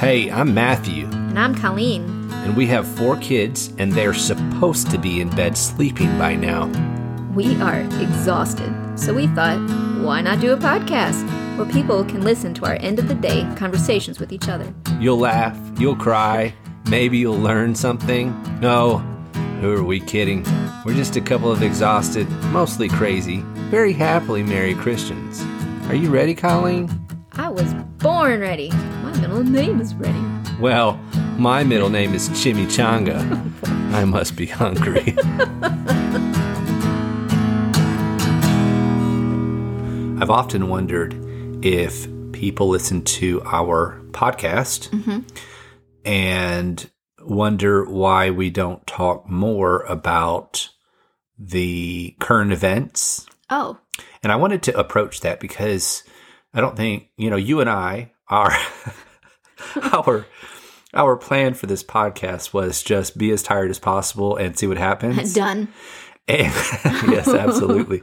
Hey, I'm Matthew, And I'm Colleen. and we have four kids, and they're supposed to be in bed sleeping by now. We are exhausted, so we thought, why not do a podcast where people can listen to our end of the day conversations with each other? You'll laugh, you'll cry, maybe you'll learn something. No, who are we kidding? We're just a couple of exhausted, mostly crazy, very happily married Christians. Are you ready, Colleen? I was born ready. My middle name is ready. Well, my middle name is Chimichanga. I must be hungry. I've often wondered if people listen to our podcast mm-hmm. and wonder why we don't talk more about the current events Oh, and I wanted to approach that because I don't think, you know, you and I are our our plan for this podcast was just be as tired as possible and see what happens. done. And, yes, absolutely.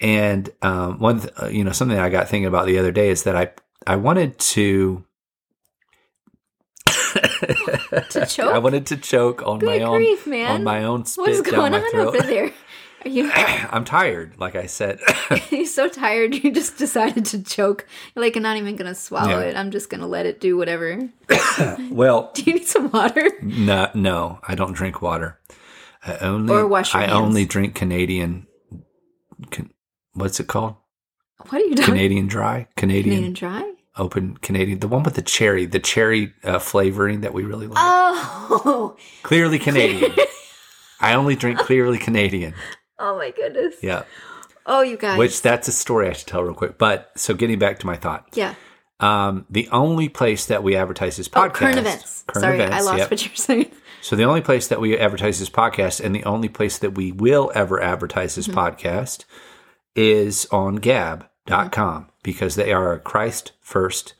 And um, one, th- uh, you know, something I got thinking about the other day is that I I wanted to To choke? I wanted to choke on my Good own grief, man. on my own spit What is down going my on throat. over there? Are you I'm tired, like I said. you're so tired you just decided to choke? You're like, I'm not even gonna swallow Yeah. it. I'm just gonna let it do whatever. well, Do you need some water? No, no, I don't drink water. I only Or wash I hands. only drink Canadian. Can, what's it called? What are you doing? Canadian dry, Canadian, Canadian dry? open Canadian. The one with the cherry, the cherry uh, flavoring that we really like. Oh, clearly Canadian. I only drink clearly Canadian. Oh my goodness. Yeah, Oh, you guys. which that's a story I should tell real quick. But so getting back to my thought, yeah. um, the only place that we advertise this podcast, Oh, current events. current Sorry, events, I lost yep. what you were saying. So the only place that we advertise this podcast and the only place that we will ever advertise this Mm-hmm. podcast is on gab.com because they are a Christ first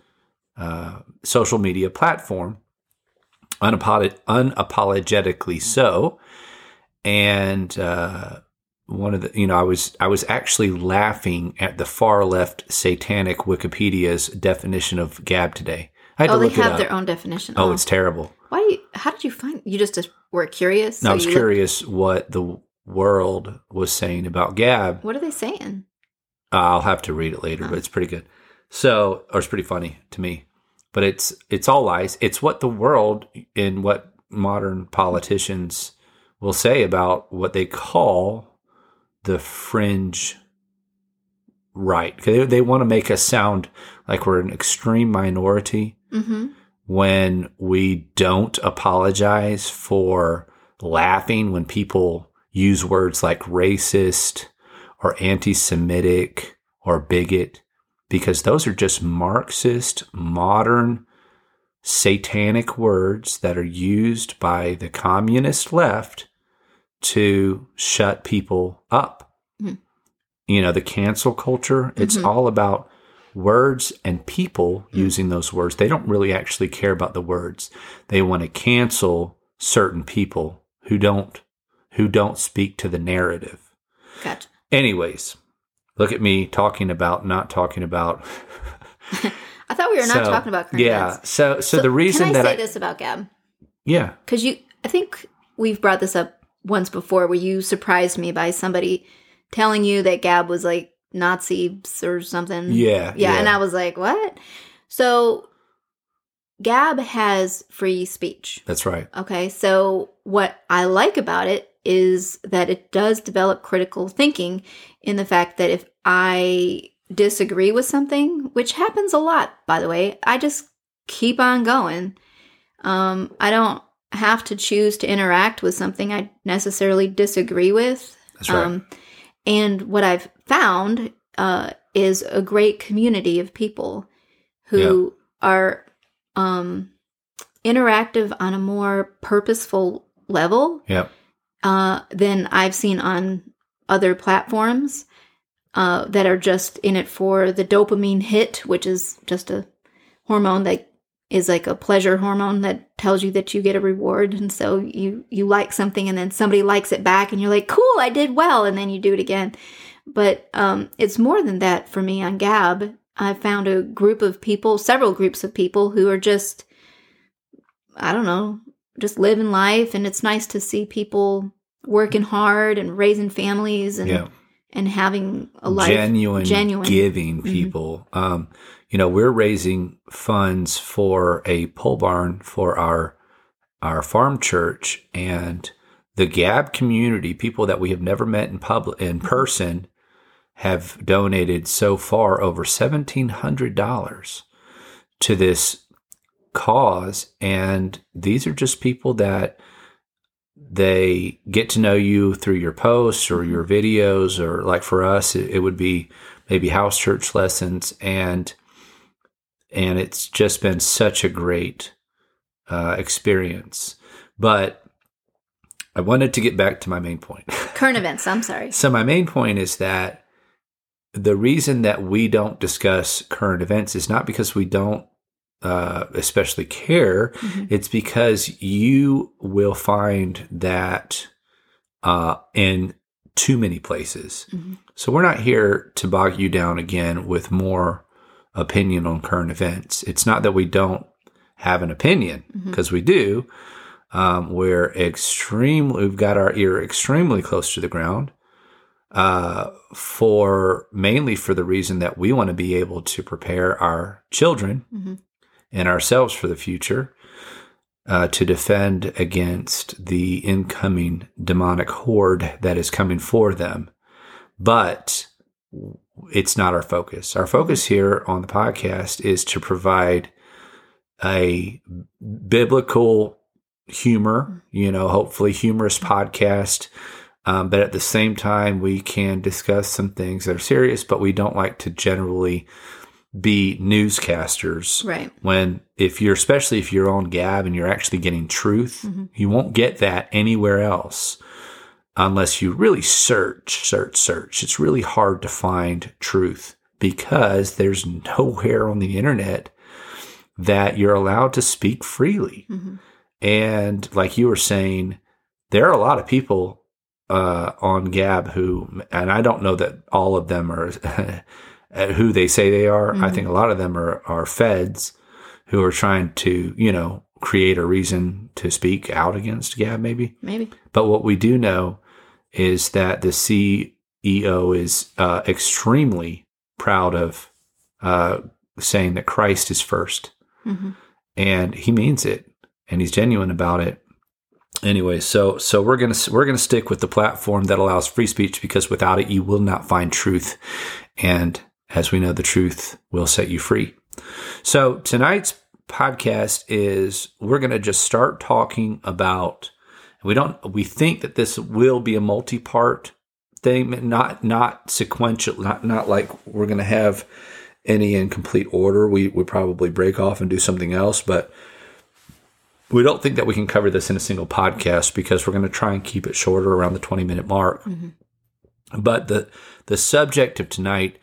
uh, social media platform, unapolog- unapologetically so. And uh, one of the, you know, I was I was actually laughing at the far left satanic Wikipedia's definition of Gab today. I had Oh, to they have their own definition. oh, oh. it's terrible. why? Do you, how did you find? You just, were curious. No, I was you looked- curious what the world was saying about Gab. what are they saying? I'll have to read it later, but oh. it's pretty good. So, or it's pretty funny to me. But it's it's all lies. It's what the world and what modern politicians will say about what they call the fringe right. They, they want to make us sound like we're an extreme minority Mm-hmm. when we don't apologize for laughing when people use words like racist or anti Semitic or bigot, because those are just Marxist, modern, satanic words that are used by the communist left to shut people up. Mhm. You know, the cancel culture, it's all about words and people using those words. They don't really actually care about the words. They want to cancel certain people who don't who don't speak to the narrative. Gotcha. Anyways, look at me talking about not talking about I thought we were not So, talking about current Yeah. events. So, so the reason can I that say I this about Gab? yeah, Because you, I think we've brought this up once before, where you surprised me by somebody telling you that Gab was like Nazis or something. Yeah, yeah, yeah. and I was like, what? So Gab has free speech. that's right. Okay, so what I like about it is that it does develop critical thinking in the fact that if I disagree with something, which happens a lot, by the way, I just keep on going. Um, I don't have to choose to interact with something I necessarily disagree with. That's right. Um, and what I've found uh, is a great community of people who are um, interactive on a more purposeful level Yep. uh, than I've seen on other platforms uh, that are just in it for the dopamine hit, which is just a hormone that is like a pleasure hormone that tells you that you get a reward and so you you like something and then somebody likes it back and you're like cool i did well and then you do it again but um, it's more than that for me on gab i found a group of people several groups of people who are just I don't know, just living life. And it's nice to see people working hard and raising families and Yeah. and having a life genuine, genuine. giving Mhm. people. Um, you know, we're raising funds for a pole barn for our our farm church and the Gab community, people that we have never met in public in mm-hmm. person, have donated so far over seventeen hundred dollars to this cause. And these are just people that they get to know you through your posts or mm-hmm. your videos, or like for us, it, it would be maybe house church lessons, and and it's just been such a great uh, experience. But I wanted to get back to my main point. current events. I'm sorry. So my main point is that the reason that we don't discuss current events is not because we don't uh, especially care. Mhm. It's because you will find that uh, in too many places. Mhm. So we're not here to bog you down again with more opinion on current events. It's not that we don't have an opinion because we do. Um, we're extremely, we've got our ear extremely close to the ground uh, for mainly for the reason that we want to be able to prepare our children Mhm. and ourselves for the future uh, to defend against the incoming demonic horde that is coming for them. But it's not our focus. Our focus here on the podcast is to provide a biblical humor, you know, hopefully humorous podcast. Um, but at the same time, we can discuss some things that are serious, but we don't like to generally be newscasters Right. when if you're especially if you're on gab and you're actually getting truth Mhm. you won't get that anywhere else unless you really search search search it's really hard to find truth because there's nowhere on the internet that you're allowed to speak freely Mhm. and like you were saying there are a lot of people uh, on gab who and i don't know that all of them are uh, who they say they are i Mhm. think a lot of them are, are feds who are trying to you know create a reason to speak out against gab maybe Maybe. but what we do know is that the ceo is uh, extremely proud of uh, saying that christ is first. Mhm. and he means it and he's genuine about it. Anyway so so we're gonna we're gonna stick with the platform that allows free speech because without it you will not find truth. And as we know the truth will set you free. So tonight's podcast is we're gonna just start talking about we don't we think that this will be a multi-part thing not not sequential not not like we're gonna have any in complete order. We would probably break off and do something else, but we don't think that we can cover this in a single podcast because we're going to try and keep it shorter around the 20 minute mark. Mm-hmm. But the the subject of tonight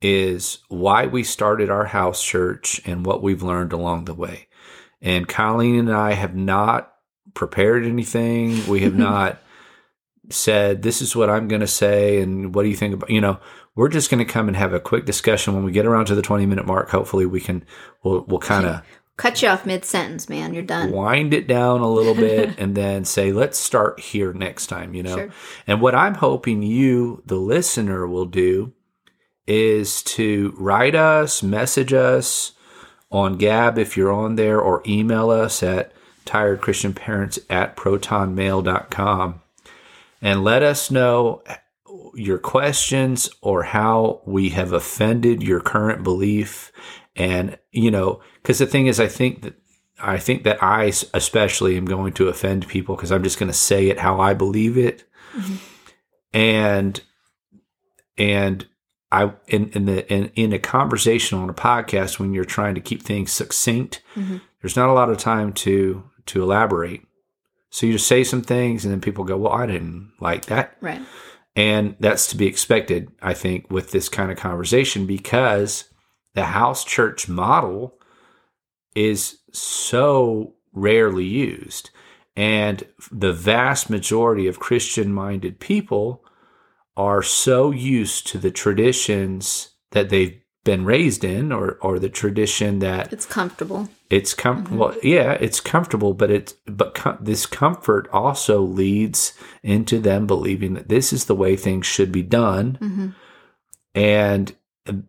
is why we started our house church and what we've learned along the way. And Colleen and I have not prepared anything. We have not said this is what I'm going to say and what do you think about you know we're just going to come and have a quick discussion when we get around to the 20 minute mark hopefully we can we'll we'll kind of Cut you off mid sentence, man. You're done. wind it down a little bit and then say let's start here next time you know Sure. and what i'm hoping you the listener will do is to write us message us on gab if you're on there or email us at tiredchristianparents at protonmail.com and let us know your questions or how we have offended your current belief. And you know because the thing is i think that i think that i especially am going to offend people because i'm just going to say it how i believe it. And and i in in the in, in a conversation on a podcast when you're trying to keep things succinct Mhm. there's not a lot of time to to elaborate so you just say some things and then people go well i didn't like that Right. and that's to be expected, I think, with this kind of conversation because the house church model is so rarely used. And the vast majority of Christian minded people are so used to the traditions that they've been raised in or or the tradition that It's comfortable. it's com- well yeah it's comfortable but it's but com- this comfort also leads into them believing that this is the way things should be done Mhm. and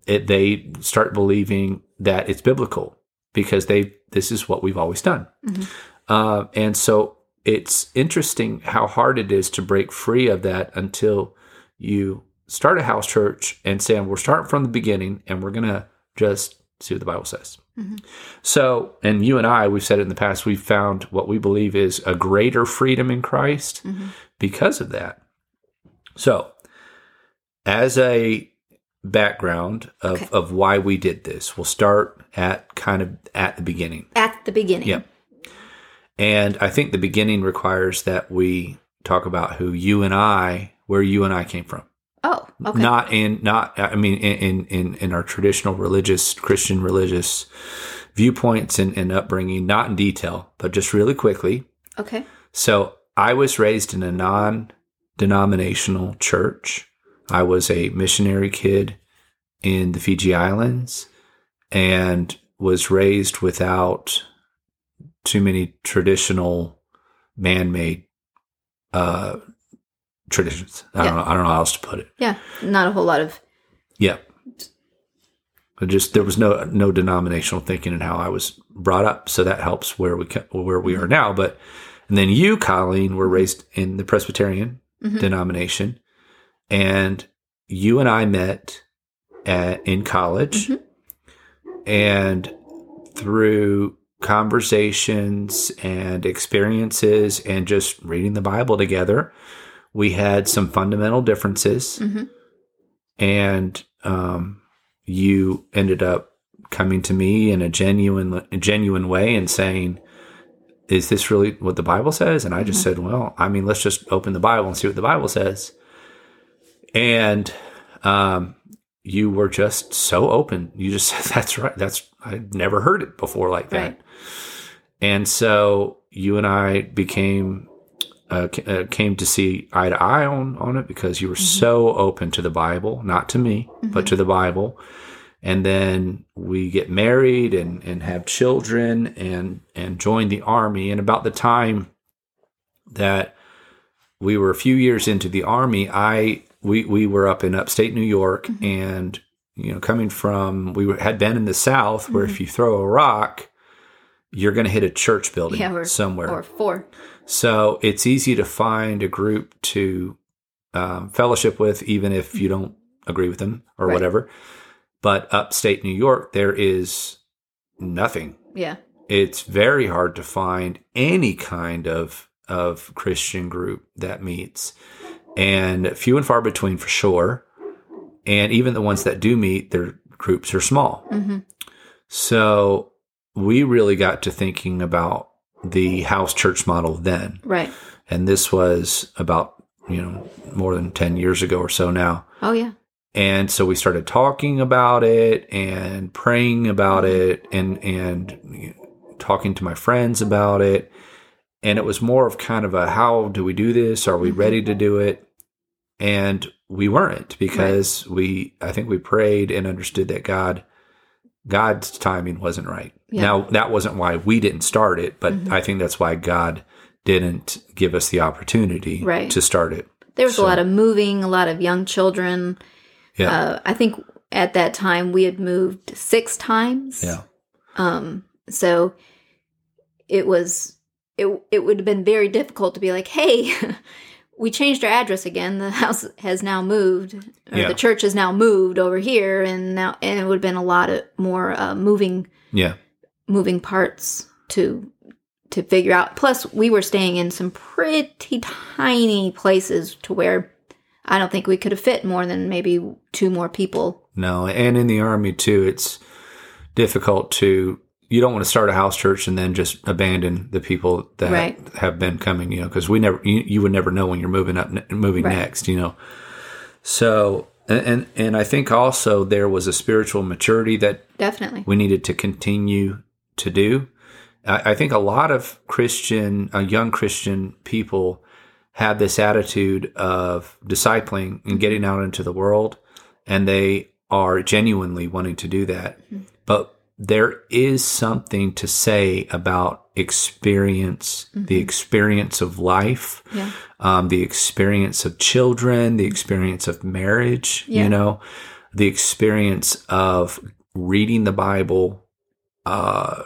it, they start believing that it's biblical because they this is what we've always done Mhm. uh, and so it's interesting how hard it is to break free of that until you start a house church and say we're starting from the beginning and we're gonna just see what the bible says Mhm. so and you and i we've said it in the past we've found what we believe is a greater freedom in christ Mhm. because of that so as a background of, Okay. of why we did this we'll start at kind of at the beginning At the beginning. Yep. and i think the beginning requires that we talk about who you and i where you and i came from Oh, okay. not in not i mean in in in our traditional religious christian religious viewpoints and, and upbringing not in detail but just really quickly okay. so I was raised in a non denominational church. I was a missionary kid in the Fiji Islands and was raised without too many traditional man made uh, traditions. I don't know. I don't know how else to put it. Yeah. Not a whole lot of. Yeah. Just there was no no denominational thinking in how I was brought up, so that helps where we where we are now. But and then you, Colleen, were raised in the Presbyterian Mhm. denomination, and you and I met at, in college, Mhm. and through conversations and experiences and just reading the Bible together, we had some fundamental differences. Mhm. and um, you ended up coming to me in a genuine a genuine way and saying is this really what the bible says? And i just said well i mean let's just open the bible and see what the bible says. And um, you were just so open. You just said that's right. That's i'd never heard it before like that. Right. and so you and i became uh, uh, came to see eye to eye on on it because you were so open to the Bible, not to me, but to the Bible. And then we get married and and have children and and join the army. And about the time that we were a few years into the army, I we we were up in upstate New York and you know coming from we were, had been in the South where if you throw a rock, you're going to hit a church building Yeah, or- somewhere. Or four. So it's easy to find a group to um, fellowship with, even if you don't agree with them or Right. whatever. But upstate New York, there is nothing. Yeah. It's very hard to find any kind of of Christian group that meets, and few and far between for sure. And even the ones that do meet, their groups are small. hmm So we really got to thinking about the house church model then. Right. and this was about you know more than 10 years ago or so now. Oh yeah. and so we started talking about it and praying about it and and you know, talking to my friends about it. And it was more of kind of a how do we do this? Are we Mhm. ready to do it? And we weren't because we i think we prayed and understood that god god's timing wasn't right Yeah. now that wasn't why we didn't start it but Mhm. i think that's why god didn't give us the opportunity Right. to start it There was So- a lot of moving, a lot of young children. yeah Uh, I think at that time we had moved six times. yeah Um, so it was it it would have been very difficult to be like, hey, we changed our address again. The house has now moved, or Yeah. the church has now moved over here, and now and it would have been a lot of more uh, moving yeah moving parts to to figure out. Plus, we were staying in some pretty tiny places to where I don't think we could have fit more than maybe two more people. No, and in the army too, it's difficult to. You don't want to start a house church and then just abandon the people that Right. have been coming. You know, because we never, you, you would never know when you're moving up, moving Right. next. You know, so and, and and I think also there was a spiritual maturity that Definitely. we needed to continue to do. I, I think a lot of Christian, uh, young Christian people have this attitude of discipling and getting out into the world, and they are genuinely wanting to do that. But there is something to say about experience, the experience of life, Yeah. um, the experience of children, the experience of marriage, Yeah. you know, the experience of reading the Bible uh,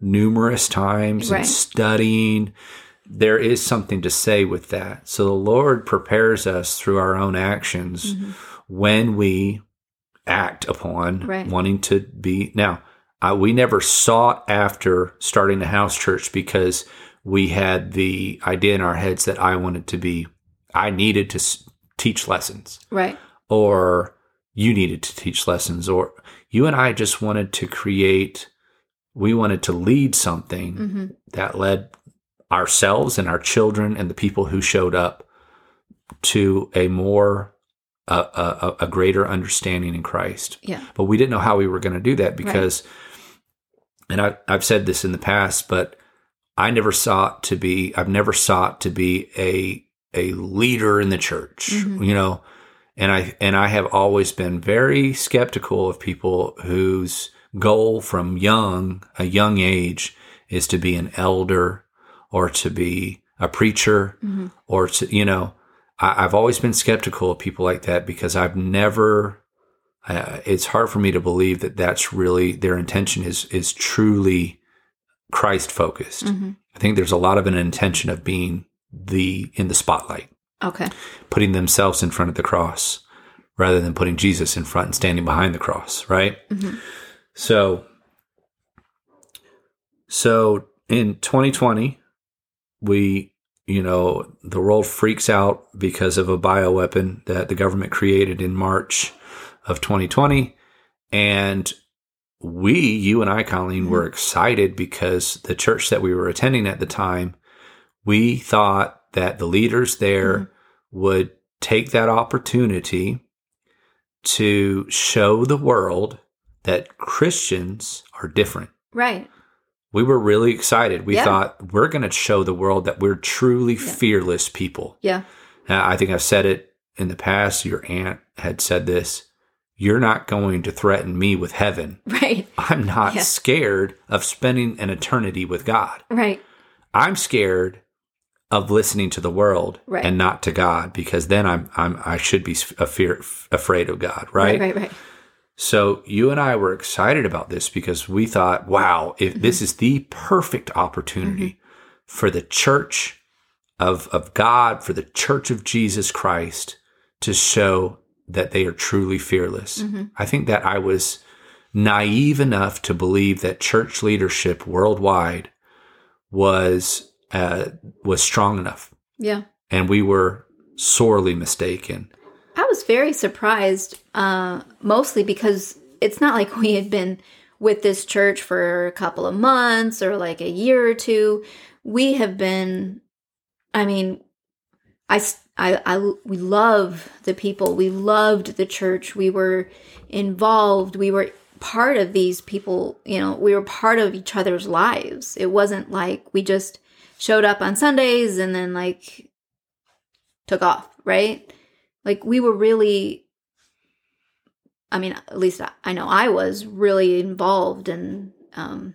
numerous times Right. and studying. There is something to say with that. So the Lord prepares us through our own actions Mm-hmm. when we act upon Right. wanting to be. Now, I, we never sought after starting a house church because we had the idea in our heads that I wanted to be, I needed to s- teach lessons, Right. or you needed to teach lessons, or you and I just wanted to create, we wanted to lead something hmm that led ourselves and our children and the people who showed up to a more a, a, a greater understanding in Christ. Yeah. But we didn't know how we were going to do that because, and I, I've said this in the past, but I never sought to be. I've never sought to be a a leader in the church. Mhm. You know, and I and I have always been very skeptical of people whose goal from young a young age is to be an elder or to be a preacher Mhm. or to you know I, I've always been skeptical of people like that because I've never uh, it's hard for me to believe that that's really their intention is is truly Christ focused. hmm I think there's a lot of an intention of being the in the spotlight, Okay. putting themselves in front of the cross rather than putting Jesus in front and standing behind the cross, right? Mhm. So so in 2020 we you know the world freaks out because of a bioweapon that the government created in March of 2020 and we you and I Colleen mm-hmm. were excited because the church that we were attending at the time we thought that the leaders there mm-hmm. would take that opportunity to show the world that Christians are different Right. we were really excited. We Yeah. thought we're going to show the world that we're truly fearless people. Yeah. Now, I think I've said it in the past. Your aunt had said this. You're not going to threaten me with heaven. Right. I'm not Yeah. scared of spending an eternity with God. Right. I'm scared of listening to the world Right. and not to God because then I'm I'm I should be a fear, afraid of God, right? Right. Right. Right. So you and I were excited about this because we thought, wow, if this is the perfect opportunity for the church of, of God, for the church of Jesus Christ to show that they are truly fearless. I think that I was naive enough to believe that church leadership worldwide was uh, was strong enough, Yeah. and we were sorely mistaken. I was very surprised, uh, mostly because it's not like we had been with this church for a couple of months or like a year or two. We have been, I mean, I, I, I, we love the people. We loved the church. We were involved. We were part of these people. You know, we were part of each other's lives. It wasn't like we just showed up on Sundays and then like took off, right? Like we were really I mean, at least I, I know I was really involved and um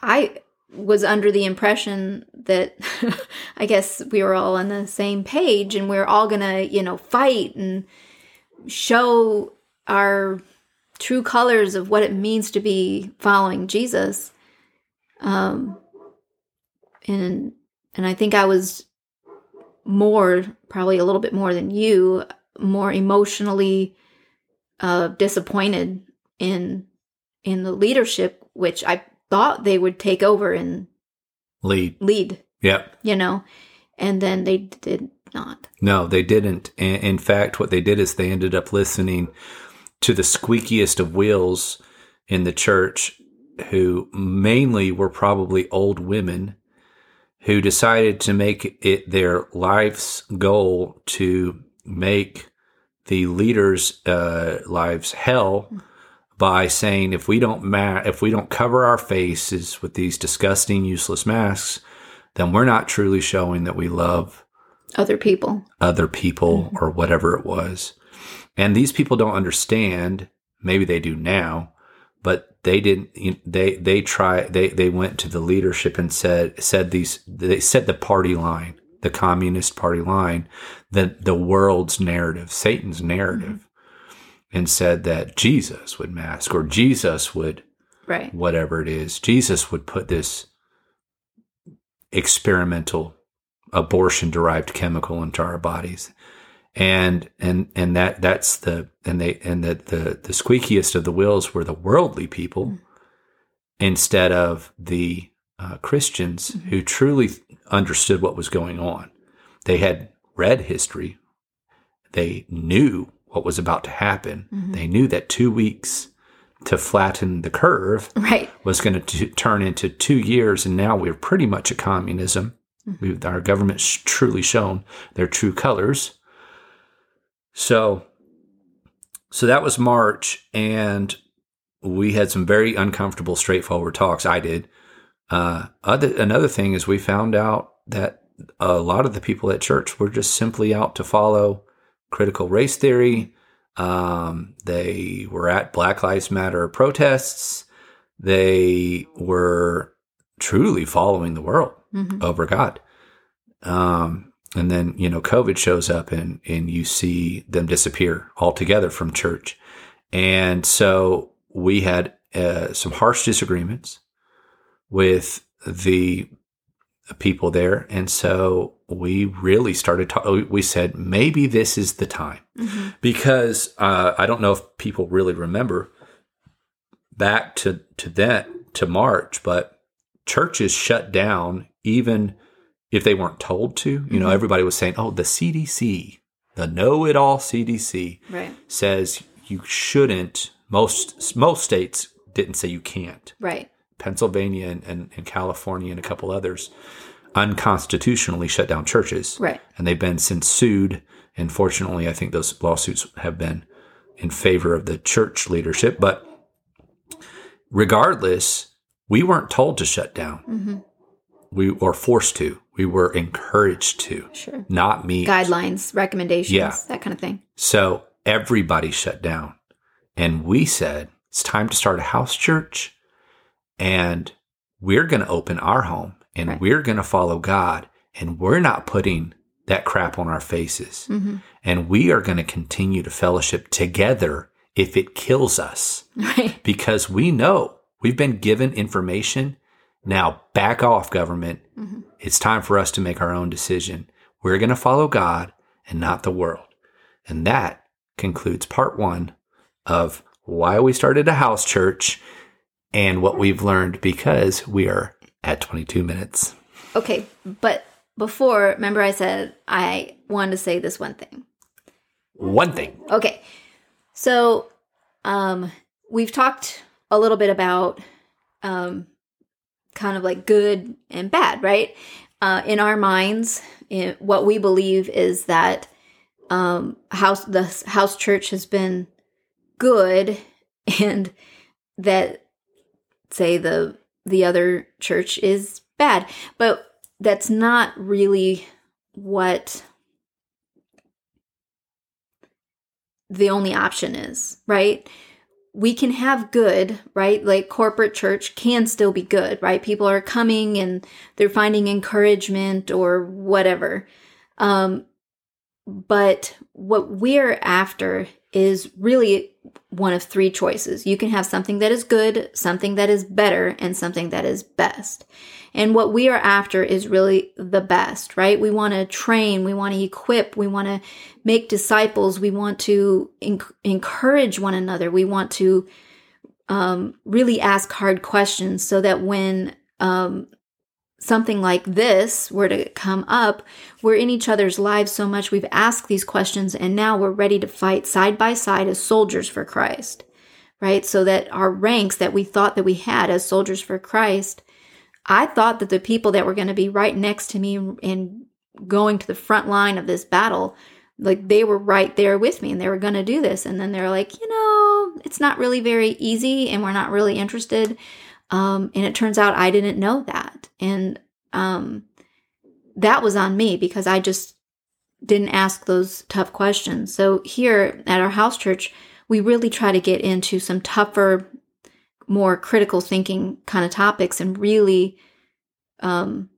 I was under the impression that I guess we were all on the same page and we are all to, you know, fight and show our true colors of what it means to be following Jesus. Um and and I think I was more probably a little bit more than you more emotionally uh disappointed in in the leadership which i thought they would take over and Lead. lead Yep. you know and then they did not No, they didn't. In in fact, what they did is they ended up listening to the squeakiest of wheels in the church, who mainly were probably old women who decided to make it their life's goal to make the leaders' uh, lives hell by saying if we don't ma- if we don't cover our faces with these disgusting, useless masks, then we're not truly showing that we love other people other people or whatever it was. And these people don't understand. Maybe they do now, but they didn't. They they try. They they went to the leadership and said said these. They set the party line, the communist party line, the the world's narrative, Satan's narrative, mm-hmm. and said that Jesus would mask or Jesus would Right. whatever it is. Jesus would put this experimental abortion derived chemical into our bodies. And and and that that's the and they and the the, the squeakiest of the wheels were the worldly people hmm. instead of the uh, Christians mm-hmm. who truly understood what was going on. They had read history. They knew what was about to happen. Mm-hmm. They knew that two weeks to flatten the curve Right. was going to turn into two years, and now we're pretty much a communism. Mm-hmm. We've, our government's truly shown their true colors. So, so that was March, and we had some very uncomfortable, straightforward talks. I did. Uh, other another thing is we found out that a lot of the people at church were just simply out to follow critical race theory. Um, they were at Black Lives Matter protests. They were truly following the world Mhm. over God. Um, and then, you know, COVID shows up and, and you see them disappear altogether from church. And so we had uh, some harsh disagreements with the people there. And so we really started, to- we said, maybe this is the time Mhm. because uh, I don't know if people really remember back to to that to March, but churches shut down even if they weren't told to. You know, Mhm. everybody was saying, "Oh, the CDC, the know-it-all CDC Right. says you shouldn't." Most most states didn't say you can't. Right. Pennsylvania and, and, and California and a couple others unconstitutionally shut down churches Right. and they've been since sued. And fortunately, I think those lawsuits have been in favor of the church leadership. But regardless, we weren't told to shut down. hmm We or forced to. We were encouraged to, Sure. not me. Guidelines, recommendations, Yeah. that kind of thing. So everybody shut down. And we said, it's time to start a house church. And we're going to open our home and Right. we're going to follow God. And we're not putting that crap on our faces. hmm And we are going to continue to fellowship together if it kills us Right. because we know we've been given information. Now back off, government. Mhm. It's time for us to make our own decision. We're going to follow God and not the world. And that concludes part one of why we started a house church and what we've learned because we are at 22 minutes. Okay, but before, remember I said I wanted to say this one thing. One thing. Okay. So, um, we've talked a little bit about um, kind of like good and bad, right? Uh, in our minds, in, what we believe is that um, house the house church has been good, and that say the the other church is bad, but that's not really what the only option is, right? We can have good, right? Like corporate church can still be good, right? People are coming and they're finding encouragement or whatever. Um, but what we're after is really one of three choices. You can have something that is good, something that is better, and something that is best. And what we are after is really the best, right? We want to train, we want to equip, we want to make disciples, we want to enc- encourage one another, we want to um, really ask hard questions so that when um, something like this were to come up, we're in each other's lives so much, we've asked these questions, and now we're ready to fight side by side as soldiers for Christ, right? So that our ranks that we thought that we had as soldiers for Christ I thought that the people that were going to be right next to me and going to the front line of this battle, like they were right there with me and they were going to do this. And then they're like, you know, it's not really very easy and we're not really interested. Um, and it turns out I didn't know that. And um, that was on me because I just didn't ask those tough questions. So here at our house church, we really try to get into some tougher, more critical thinking kind of topics and really, um,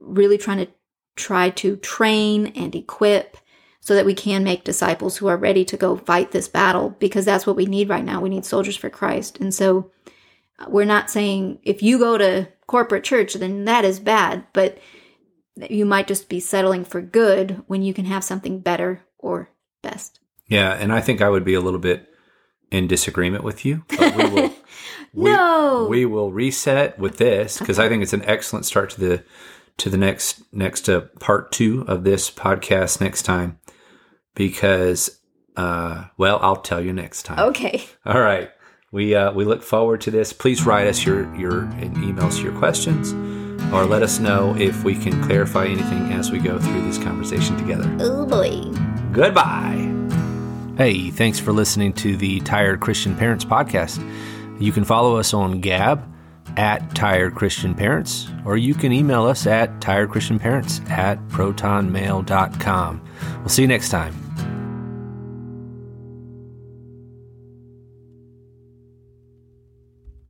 really trying to try to train and equip so that we can make disciples who are ready to go fight this battle because that's what we need right now. We need soldiers for Christ. And so we're not saying if you go to corporate church, then that is bad, but you might just be settling for good when you can have something better or best. Yeah, and I think I would be a little bit in disagreement with you. But we will, no, we will reset with this because I think it's an excellent start to the to the next next uh, part two of this podcast next time because uh, well I'll tell you next time. Okay. All right. We uh, we look forward to this. Please write us your your emails your questions or let us know if we can clarify anything as we go through this conversation together. Oh boy. Goodbye. Hey, thanks for listening to the Tired Christian Parents podcast. You can follow us on Gab at Tired Christian Parents, or you can email us at tiredchristianparents at protonmail.com. We'll see you next time.